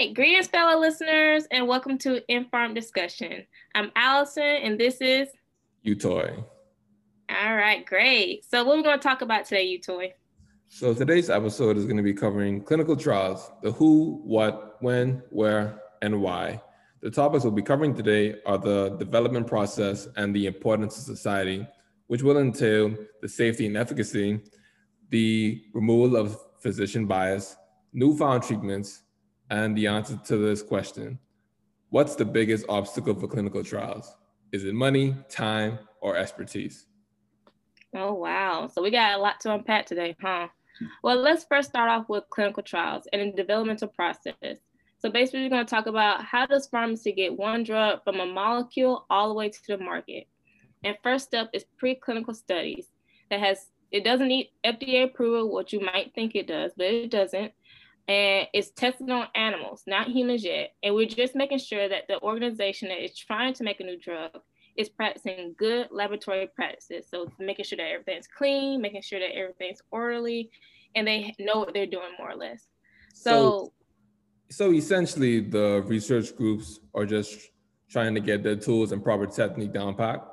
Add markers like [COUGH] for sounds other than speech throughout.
right, greetings, fellow listeners, and welcome to Informed Discussion. I'm Allison, and this is Utoy. All right, great. So, what are we going to talk about today, Utoy? So, today's episode is going to be covering clinical trials the who, what, when, where, and why. The topics we'll be covering today are the development process and the importance of society, which will entail the safety and efficacy, the removal of physician bias, newfound treatments, and the answer to this question What's the biggest obstacle for clinical trials? Is it money, time, or expertise? Oh, wow. So we got a lot to unpack today, huh? Well, let's first start off with clinical trials and the developmental process. So basically, we're going to talk about how does pharmacy get one drug from a molecule all the way to the market. And first step is preclinical studies that has it doesn't need FDA approval, what you might think it does, but it doesn't and it's tested on animals, not humans yet. And we're just making sure that the organization that is trying to make a new drug is practicing good laboratory practices. So making sure that everything's clean, making sure that everything's orderly, and they know what they're doing more or less. So, so, so essentially, the research groups are just trying to get their tools and proper technique down pat.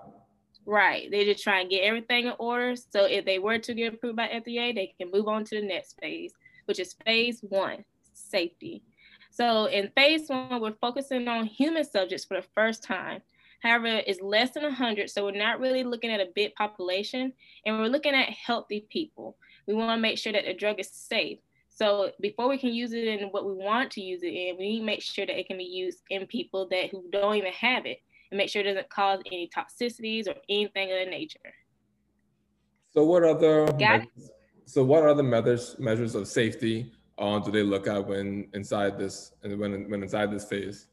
Right. They just try and get everything in order. So if they were to get approved by FDA, they can move on to the next phase which is phase one, safety. So in phase one, we're focusing on human subjects for the first time. However, it's less than 100, so we're not really looking at a big population, and we're looking at healthy people. We want to make sure that the drug is safe. So before we can use it in what we want to use it in, we need to make sure that it can be used in people that who don't even have it, and make sure it doesn't cause any toxicities or anything of that nature. So what other Got it? So what are the measures measures of safety uh, do they look at when inside this and when when inside this phase?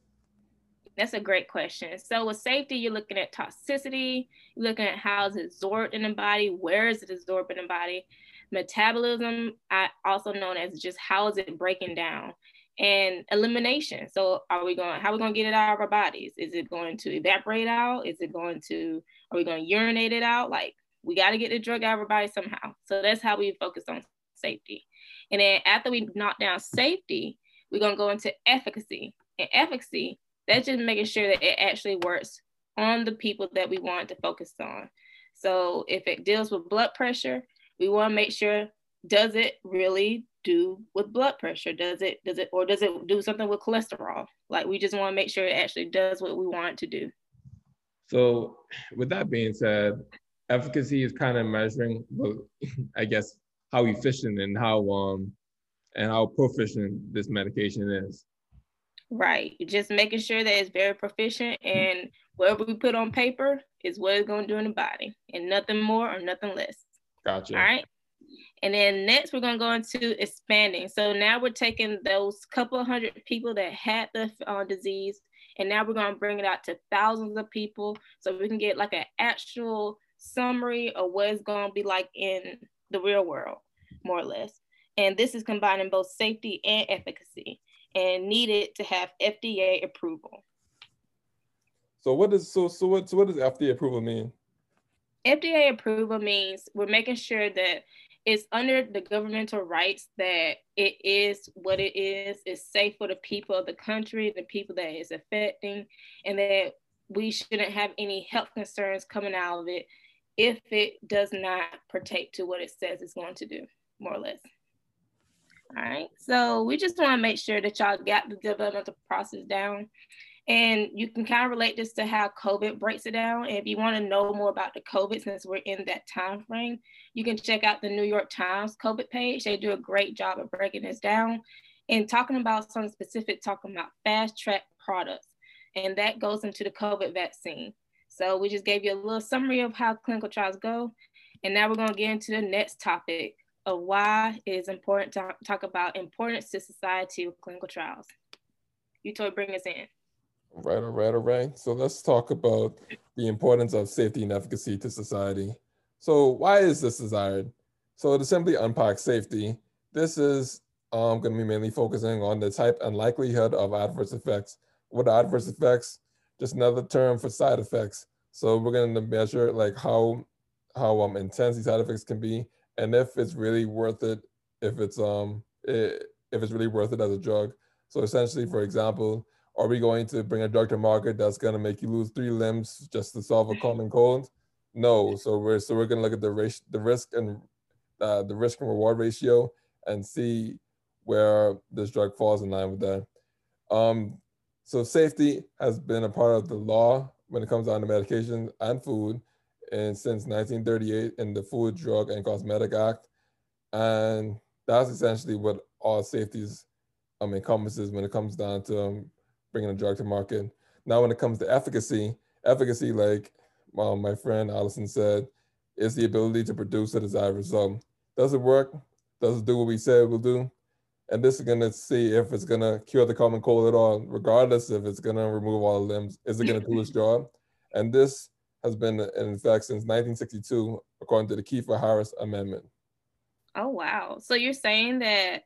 That's a great question. So with safety, you're looking at toxicity, you're looking at how is it absorbed in the body, where is it absorbed in the body, metabolism, I, also known as just how is it breaking down, and elimination. So are we going, how are we going to get it out of our bodies? Is it going to evaporate out? Is it going to, are we going to urinate it out? Like we got to get the drug out of our body somehow. So that's how we focus on safety. And then after we knock down safety, we're going to go into efficacy. And efficacy, that's just making sure that it actually works on the people that we want to focus on. So if it deals with blood pressure, we want to make sure does it really do with blood pressure? Does it does it or does it do something with cholesterol? Like we just want to make sure it actually does what we want to do. So with that being said, efficacy is kind of measuring, [LAUGHS] I guess, how efficient and how um and how proficient this medication is. Right. Just making sure that it's very proficient and whatever we put on paper is what it's going to do in the body and nothing more or nothing less. Gotcha. All right. And then next, we're going to go into expanding. So now we're taking those couple hundred people that had the uh, disease, and now we're going to bring it out to thousands of people so we can get like an actual summary of what it's going to be like in the real world, more or less. And this is combining both safety and efficacy and needed to have FDA approval. So what does so so what so what does FDA approval mean? FDA approval means we're making sure that it's under the governmental rights that it is what it is, it's safe for the people of the country, the people that it's affecting, and that we shouldn't have any health concerns coming out of it if it does not partake to what it says it's going to do, more or less. All right, so we just want to make sure that y'all got the developmental process down. And you can kind of relate this to how COVID breaks it down. And if you want to know more about the COVID, since we're in that time frame, you can check out the New York Times COVID page. They do a great job of breaking this down and talking about some specific, talking about fast track products. And that goes into the COVID vaccine. So we just gave you a little summary of how clinical trials go. And now we're gonna get into the next topic of why it is important to talk about importance to society with clinical trials. Utoy bring us in. Right, all right, all right. So let's talk about the importance of safety and efficacy to society. So why is this desired? So to simply unpack safety, this is um, going to be mainly focusing on the type and likelihood of adverse effects. What are adverse effects? Just another term for side effects. So we're going to measure like how how um intense these side effects can be, and if it's really worth it, if it's um it, if it's really worth it as a drug. So essentially, for example, are we going to bring a drug to market that's going to make you lose three limbs just to solve a common cold? No. So we're so we're going to look at the risk, the risk and uh, the risk and reward ratio and see where this drug falls in line with that. Um, so safety has been a part of the law when it comes down to medication and food, and since 1938 in the Food, Drug, and Cosmetic Act, and that's essentially what all safeties um, encompasses when it comes down to um, bringing a drug to market. Now, when it comes to efficacy, efficacy, like um, my friend Allison said, is the ability to produce a desired result. Does it work? Does it do what we said it will do? And this is gonna see if it's gonna cure the common cold at all, regardless if it's gonna remove all the limbs. Is it gonna do its job? And this has been in effect since 1962, according to the Kefauver Harris Amendment. Oh wow! So you're saying that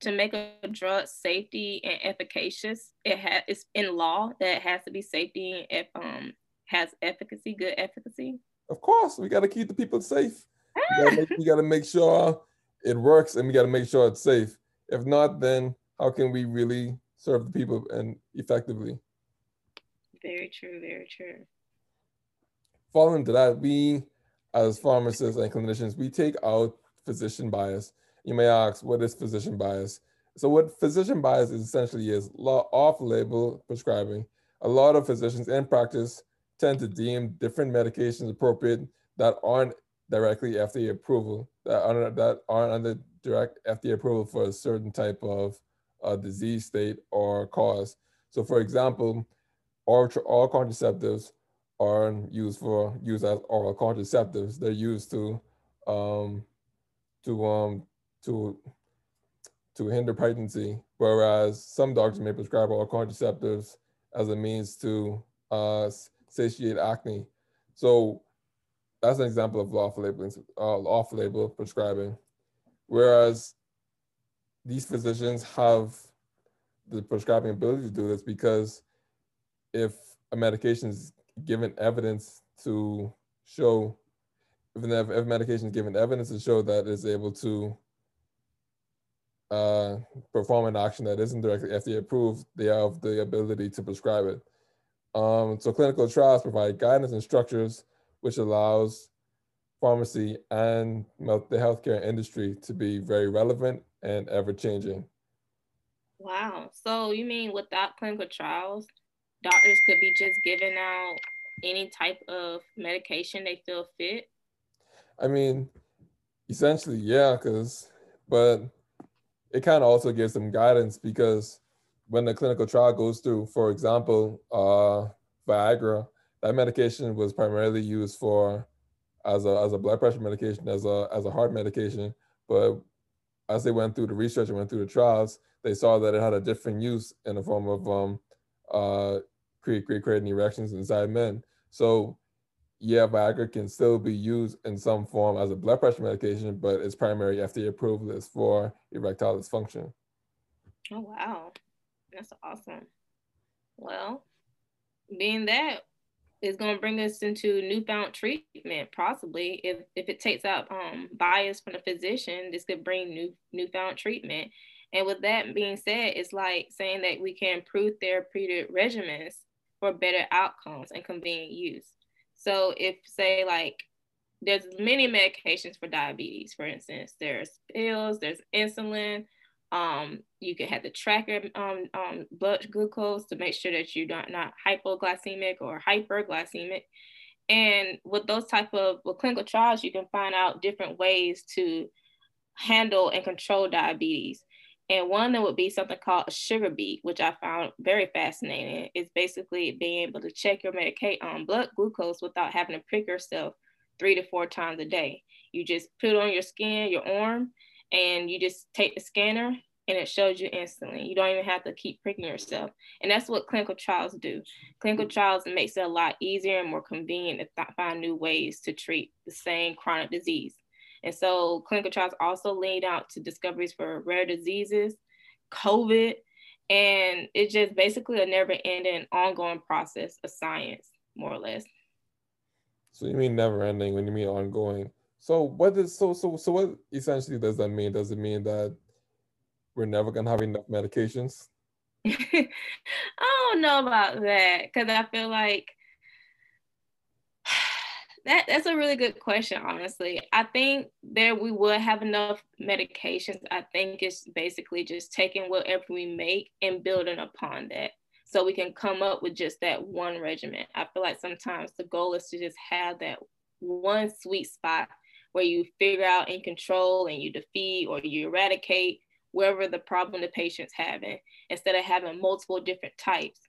to make a drug safety and efficacious, it has it's in law that it has to be safety and um has efficacy, good efficacy. Of course, we got to keep the people safe. We got to make sure it works, and we got to make sure it's safe. If not, then how can we really serve the people and effectively? Very true. Very true. Following to that, we as pharmacists and clinicians, we take out physician bias. You may ask, what is physician bias? So what physician bias is essentially is off-label prescribing. A lot of physicians in practice tend to deem different medications appropriate that aren't directly FDA approval, that aren't, that aren't under direct FDA approval for a certain type of uh, disease state or cause. So for example, all, oral contraceptives are used for use as oral contraceptives. They're used to um, to um, to to hinder pregnancy, whereas some doctors may prescribe oral contraceptives as a means to uh, satiate acne. So that's an example of off-label uh, off-label prescribing. Whereas these physicians have the prescribing ability to do this because if a medication is given evidence to show, if, if medication is given evidence to show that it's able to uh, perform an action that isn't directly FDA approved, they have the ability to prescribe it. Um, so clinical trials provide guidance and structures which allows pharmacy and the healthcare industry to be very relevant and ever changing. Wow. So you mean without clinical trials, doctors could be just giving out any type of medication they feel fit? I mean, essentially, yeah, because, but it kind of also gives them guidance because when the clinical trial goes through, for example, uh, Viagra, that medication was primarily used for as a as a blood pressure medication, as a as a heart medication. But as they went through the research and went through the trials, they saw that it had a different use in the form of um, uh, create, create creating erections inside men. So yeah, Viagra can still be used in some form as a blood pressure medication, but its primary FDA approval is for erectile dysfunction. Oh wow, that's awesome. Well, being that is going to bring us into newfound treatment possibly. If, if it takes out um, bias from the physician this could bring new newfound treatment. And with that being said it's like saying that we can improve therapeutic regimens for better outcomes and convenient use. So if say like there's many medications for diabetes for instance there's pills there's insulin um, you can have the tracker um, um, blood glucose to make sure that you're not, not hypoglycemic or hyperglycemic. And with those type of with clinical trials, you can find out different ways to handle and control diabetes. And one that would be something called a sugarBEAT, which I found very fascinating. It's basically being able to check your Medicaid um, blood glucose without having to prick yourself three to four times a day. You just put it on your skin, your arm, and you just take the scanner and it shows you instantly. You don't even have to keep pricking yourself. And that's what clinical trials do. Clinical trials makes it a lot easier and more convenient to find new ways to treat the same chronic disease. And so clinical trials also lead out to discoveries for rare diseases, COVID, and it's just basically a never ending ongoing process of science, more or less. So you mean never ending when you mean ongoing? So what is so so so what essentially does that mean? Does it mean that we're never gonna have enough medications? [LAUGHS] I don't know about that because I feel like [SIGHS] that that's a really good question, honestly. I think there we would have enough medications. I think it's basically just taking whatever we make and building upon that. So we can come up with just that one regimen. I feel like sometimes the goal is to just have that one sweet spot where you figure out and control and you defeat or you eradicate wherever the problem the patient's having instead of having multiple different types.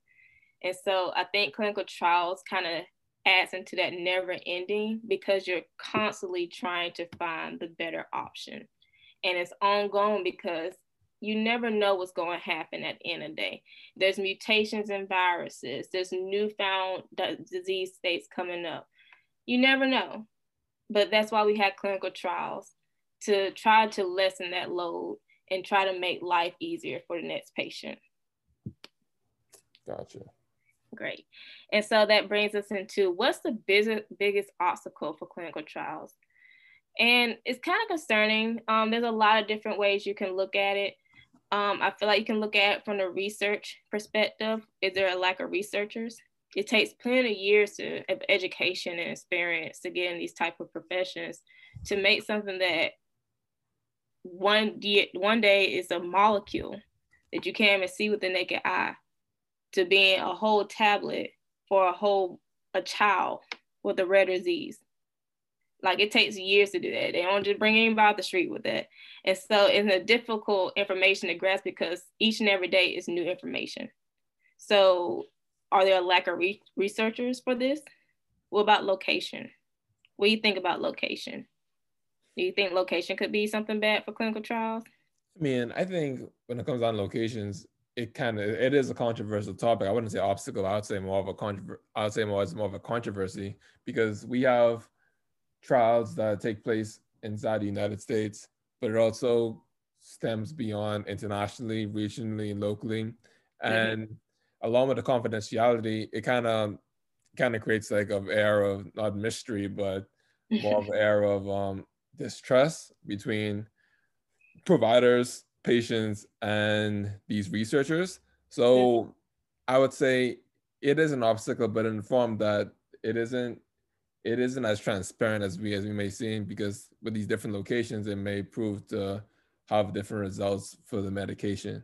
And so I think clinical trials kind of adds into that never ending because you're constantly trying to find the better option. And it's ongoing because you never know what's going to happen at the end of the day. There's mutations in viruses, there's newfound disease states coming up. You never know. But that's why we had clinical trials to try to lessen that load and try to make life easier for the next patient. Gotcha. Great. And so that brings us into what's the biggest, biggest obstacle for clinical trials? And it's kind of concerning. Um, there's a lot of different ways you can look at it. Um, I feel like you can look at it from the research perspective. Is there a lack of researchers? It takes plenty of years to, of education and experience to get in these type of professions to make something that one day, one day is a molecule that you can't even see with the naked eye to being a whole tablet for a whole a child with a rare disease. Like it takes years to do that. They don't just bring anybody off the street with that. And so it's a difficult information to grasp because each and every day is new information. So are there a lack of re- researchers for this? What about location? What do you think about location? Do you think location could be something bad for clinical trials? I mean, I think when it comes on locations, it kind of it is a controversial topic. I wouldn't say obstacle. I would say more of a controversy. I would say more it's more of a controversy because we have trials that take place inside the United States, but it also stems beyond internationally, regionally, and locally. Mm-hmm. And mm-hmm. Along with the confidentiality, it kind of kind of creates like an air of not mystery, but more of an [LAUGHS] air of um, distrust between providers, patients, and these researchers. So I would say it is an obstacle, but in the form that it isn't it isn't as transparent as we as we may seem because with these different locations, it may prove to have different results for the medication.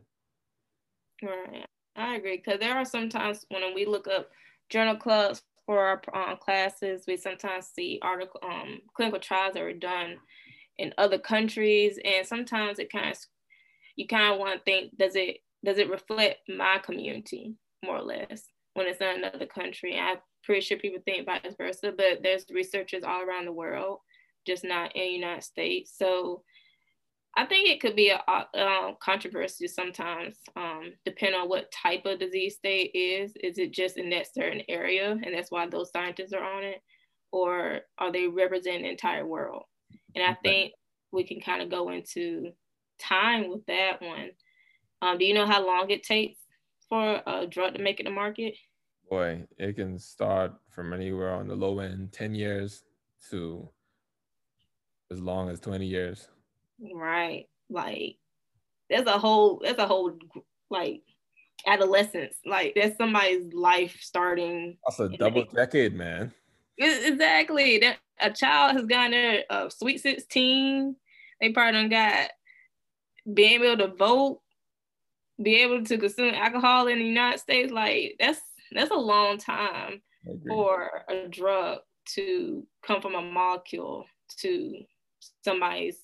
Right. I agree because there are sometimes when we look up journal clubs for our um, classes, we sometimes see article um, clinical trials that were done in other countries, and sometimes it kind of you kind of want to think does it does it reflect my community more or less when it's in another country? I'm pretty sure people think vice versa, but there's researchers all around the world, just not in the United States. So I think it could be a, a controversy sometimes, um, depending on what type of disease state is. Is it just in that certain area, and that's why those scientists are on it, or are they representing the entire world? And I think we can kind of go into time with that one. Um, do you know how long it takes for a drug to make it to market? Boy, it can start from anywhere on the low end, 10 years to as long as 20 years. Right. Like there's a whole there's a whole like adolescence. Like that's somebody's life starting. That's a double decade, man. Exactly. That a child has gotten a uh, sweet 16. They probably got being able to vote, be able to consume alcohol in the United States. Like that's that's a long time for a drug to come from a molecule to somebody's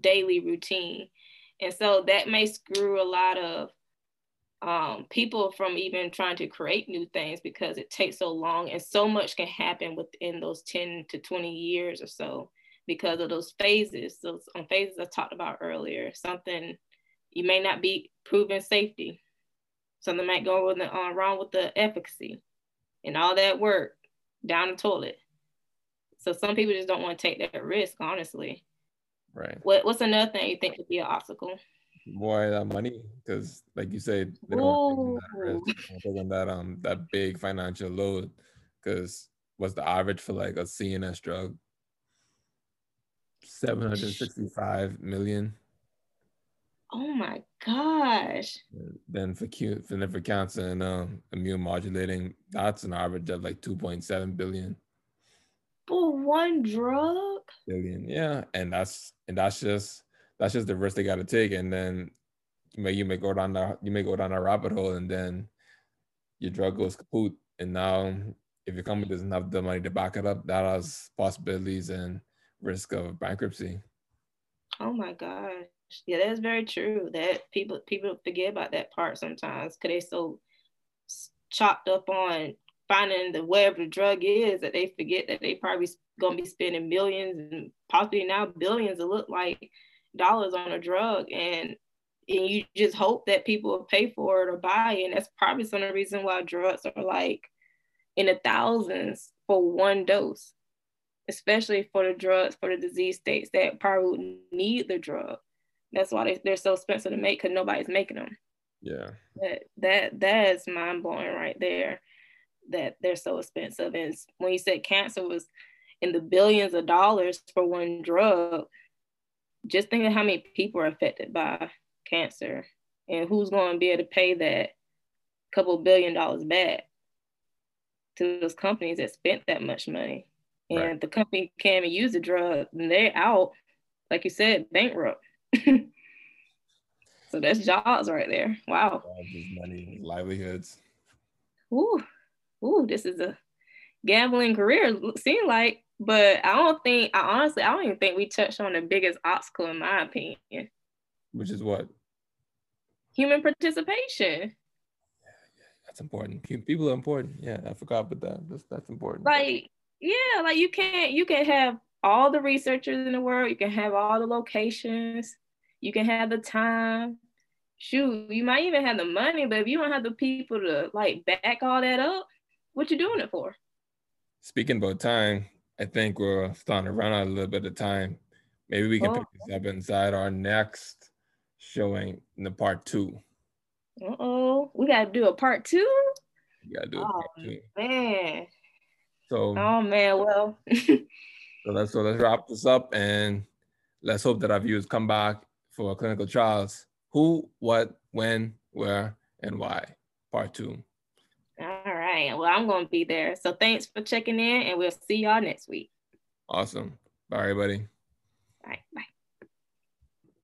daily routine. And so that may screw a lot of um, people from even trying to create new things because it takes so long and so much can happen within those 10 to 20 years or so because of those phases. Those um, phases I talked about earlier. Something you may not be proven safety. Something might go with the, uh, wrong with the efficacy and all that work down the toilet. So some people just don't want to take that risk, honestly. Right. What What's another thing you think could be an obstacle? more that money because like you said they don't that um that big financial load because what's the average for like a CNS drug 765 million Oh my gosh. Then for cute, for, for cancer and um, immune modulating, that's an average of like 2.7 billion. For one drug? Billion, yeah. And that's and that's just that's just the risk they gotta take. And then you may you may go down the you may go down a rabbit hole and then your drug goes kaput. And now if your company doesn't have the money to back it up, that has possibilities and risk of bankruptcy. Oh my gosh. Yeah, that's very true. That people people forget about that part sometimes because they so chopped up on finding the whatever the drug is that they forget that they probably gonna be spending millions and possibly now billions to look like dollars on a drug and and you just hope that people will pay for it or buy it. And that's probably some of the reason why drugs are like in the thousands for one dose, especially for the drugs for the disease states that probably need the drug. That's why they, they're so expensive to make because nobody's making them. Yeah. That that that is mind blowing right there. That they're so expensive. And when you said cancer was in the billions of dollars for one drug, just think of how many people are affected by cancer and who's going to be able to pay that couple billion dollars back to those companies that spent that much money. And right. the company can't even use the drug, and they're out, like you said, bankrupt. [LAUGHS] so that's jobs right there. Wow. money, livelihoods. Ooh, ooh, this is a gambling career, seem like. But I don't think, I honestly, I don't even think we touched on the biggest obstacle, in my opinion. Which is what? Human participation. Yeah, yeah, that's important. People are important. Yeah, I forgot about that. That's that's important. Like, yeah, like you can't you can have all the researchers in the world, you can have all the locations, you can have the time. Shoot, you might even have the money, but if you don't have the people to like back all that up, what you doing it for? Speaking about time, I think we're starting to run out a little bit of time. Maybe we can oh. pick this up inside our next showing in the part two. Uh oh, we gotta do a part two. You gotta do a oh, part two. Man. So. Oh man, well. [LAUGHS] so let's so let's wrap this up and let's hope that our viewers come back for clinical trials. Who, what, when, where, and why. Part two. All right. Well, I'm going to be there. So thanks for checking in, and we'll see y'all next week. Awesome. Bye, everybody. Bye. Bye.